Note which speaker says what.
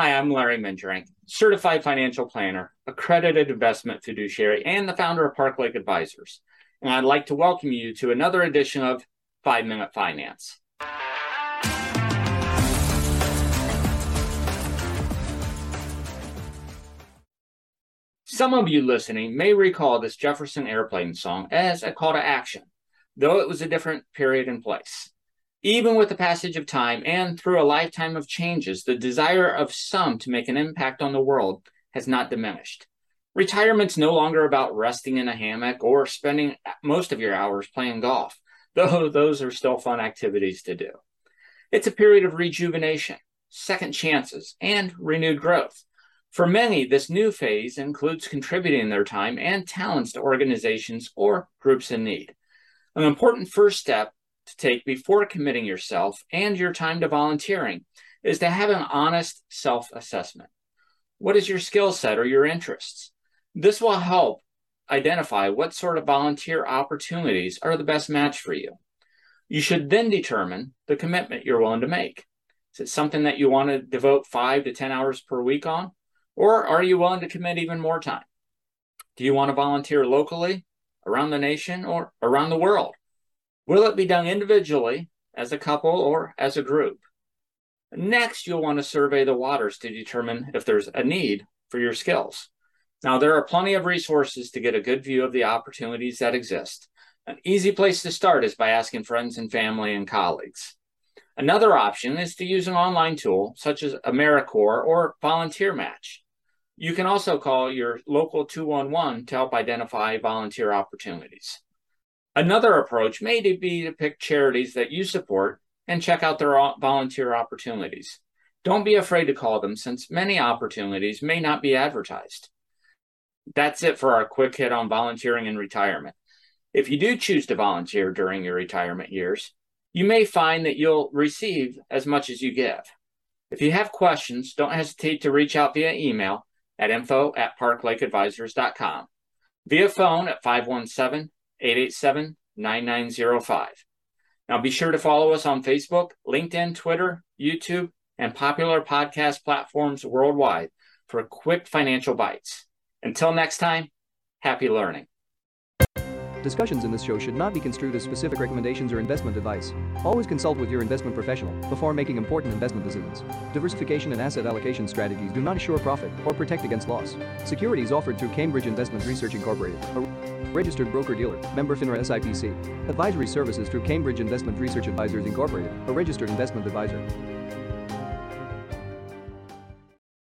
Speaker 1: Hi, I'm Larry Mengerink, certified financial planner, accredited investment fiduciary, and the founder of Park Lake Advisors. And I'd like to welcome you to another edition of Five Minute Finance. Some of you listening may recall this Jefferson Airplane song as a call to action, though it was a different period and place. Even with the passage of time and through a lifetime of changes, the desire of some to make an impact on the world has not diminished. Retirement's no longer about resting in a hammock or spending most of your hours playing golf, though those are still fun activities to do. It's a period of rejuvenation, second chances, and renewed growth. For many, this new phase includes contributing their time and talents to organizations or groups in need. An important first step to take before committing yourself and your time to volunteering is to have an honest self assessment. What is your skill set or your interests? This will help identify what sort of volunteer opportunities are the best match for you. You should then determine the commitment you're willing to make. Is it something that you want to devote five to 10 hours per week on? Or are you willing to commit even more time? Do you want to volunteer locally, around the nation, or around the world? Will it be done individually, as a couple, or as a group? Next, you'll want to survey the waters to determine if there's a need for your skills. Now, there are plenty of resources to get a good view of the opportunities that exist. An easy place to start is by asking friends and family and colleagues. Another option is to use an online tool such as AmeriCorps or Volunteer Match. You can also call your local 211 to help identify volunteer opportunities. Another approach may be to pick charities that you support and check out their volunteer opportunities. Don't be afraid to call them since many opportunities may not be advertised. That's it for our quick hit on volunteering in retirement. If you do choose to volunteer during your retirement years, you may find that you'll receive as much as you give. If you have questions, don't hesitate to reach out via email at info at parklakeadvisors.com, via phone at 517 887 9905. Now be sure to follow us on Facebook, LinkedIn, Twitter, YouTube, and popular podcast platforms worldwide for quick financial bites. Until next time, happy learning.
Speaker 2: Discussions in this show should not be construed as specific recommendations or investment advice. Always consult with your investment professional before making important investment decisions. Diversification and asset allocation strategies do not assure profit or protect against loss. Securities offered through Cambridge Investment Research Incorporated, a registered broker-dealer, member FINRA SIPC. Advisory services through Cambridge Investment Research Advisors Incorporated, a registered investment advisor.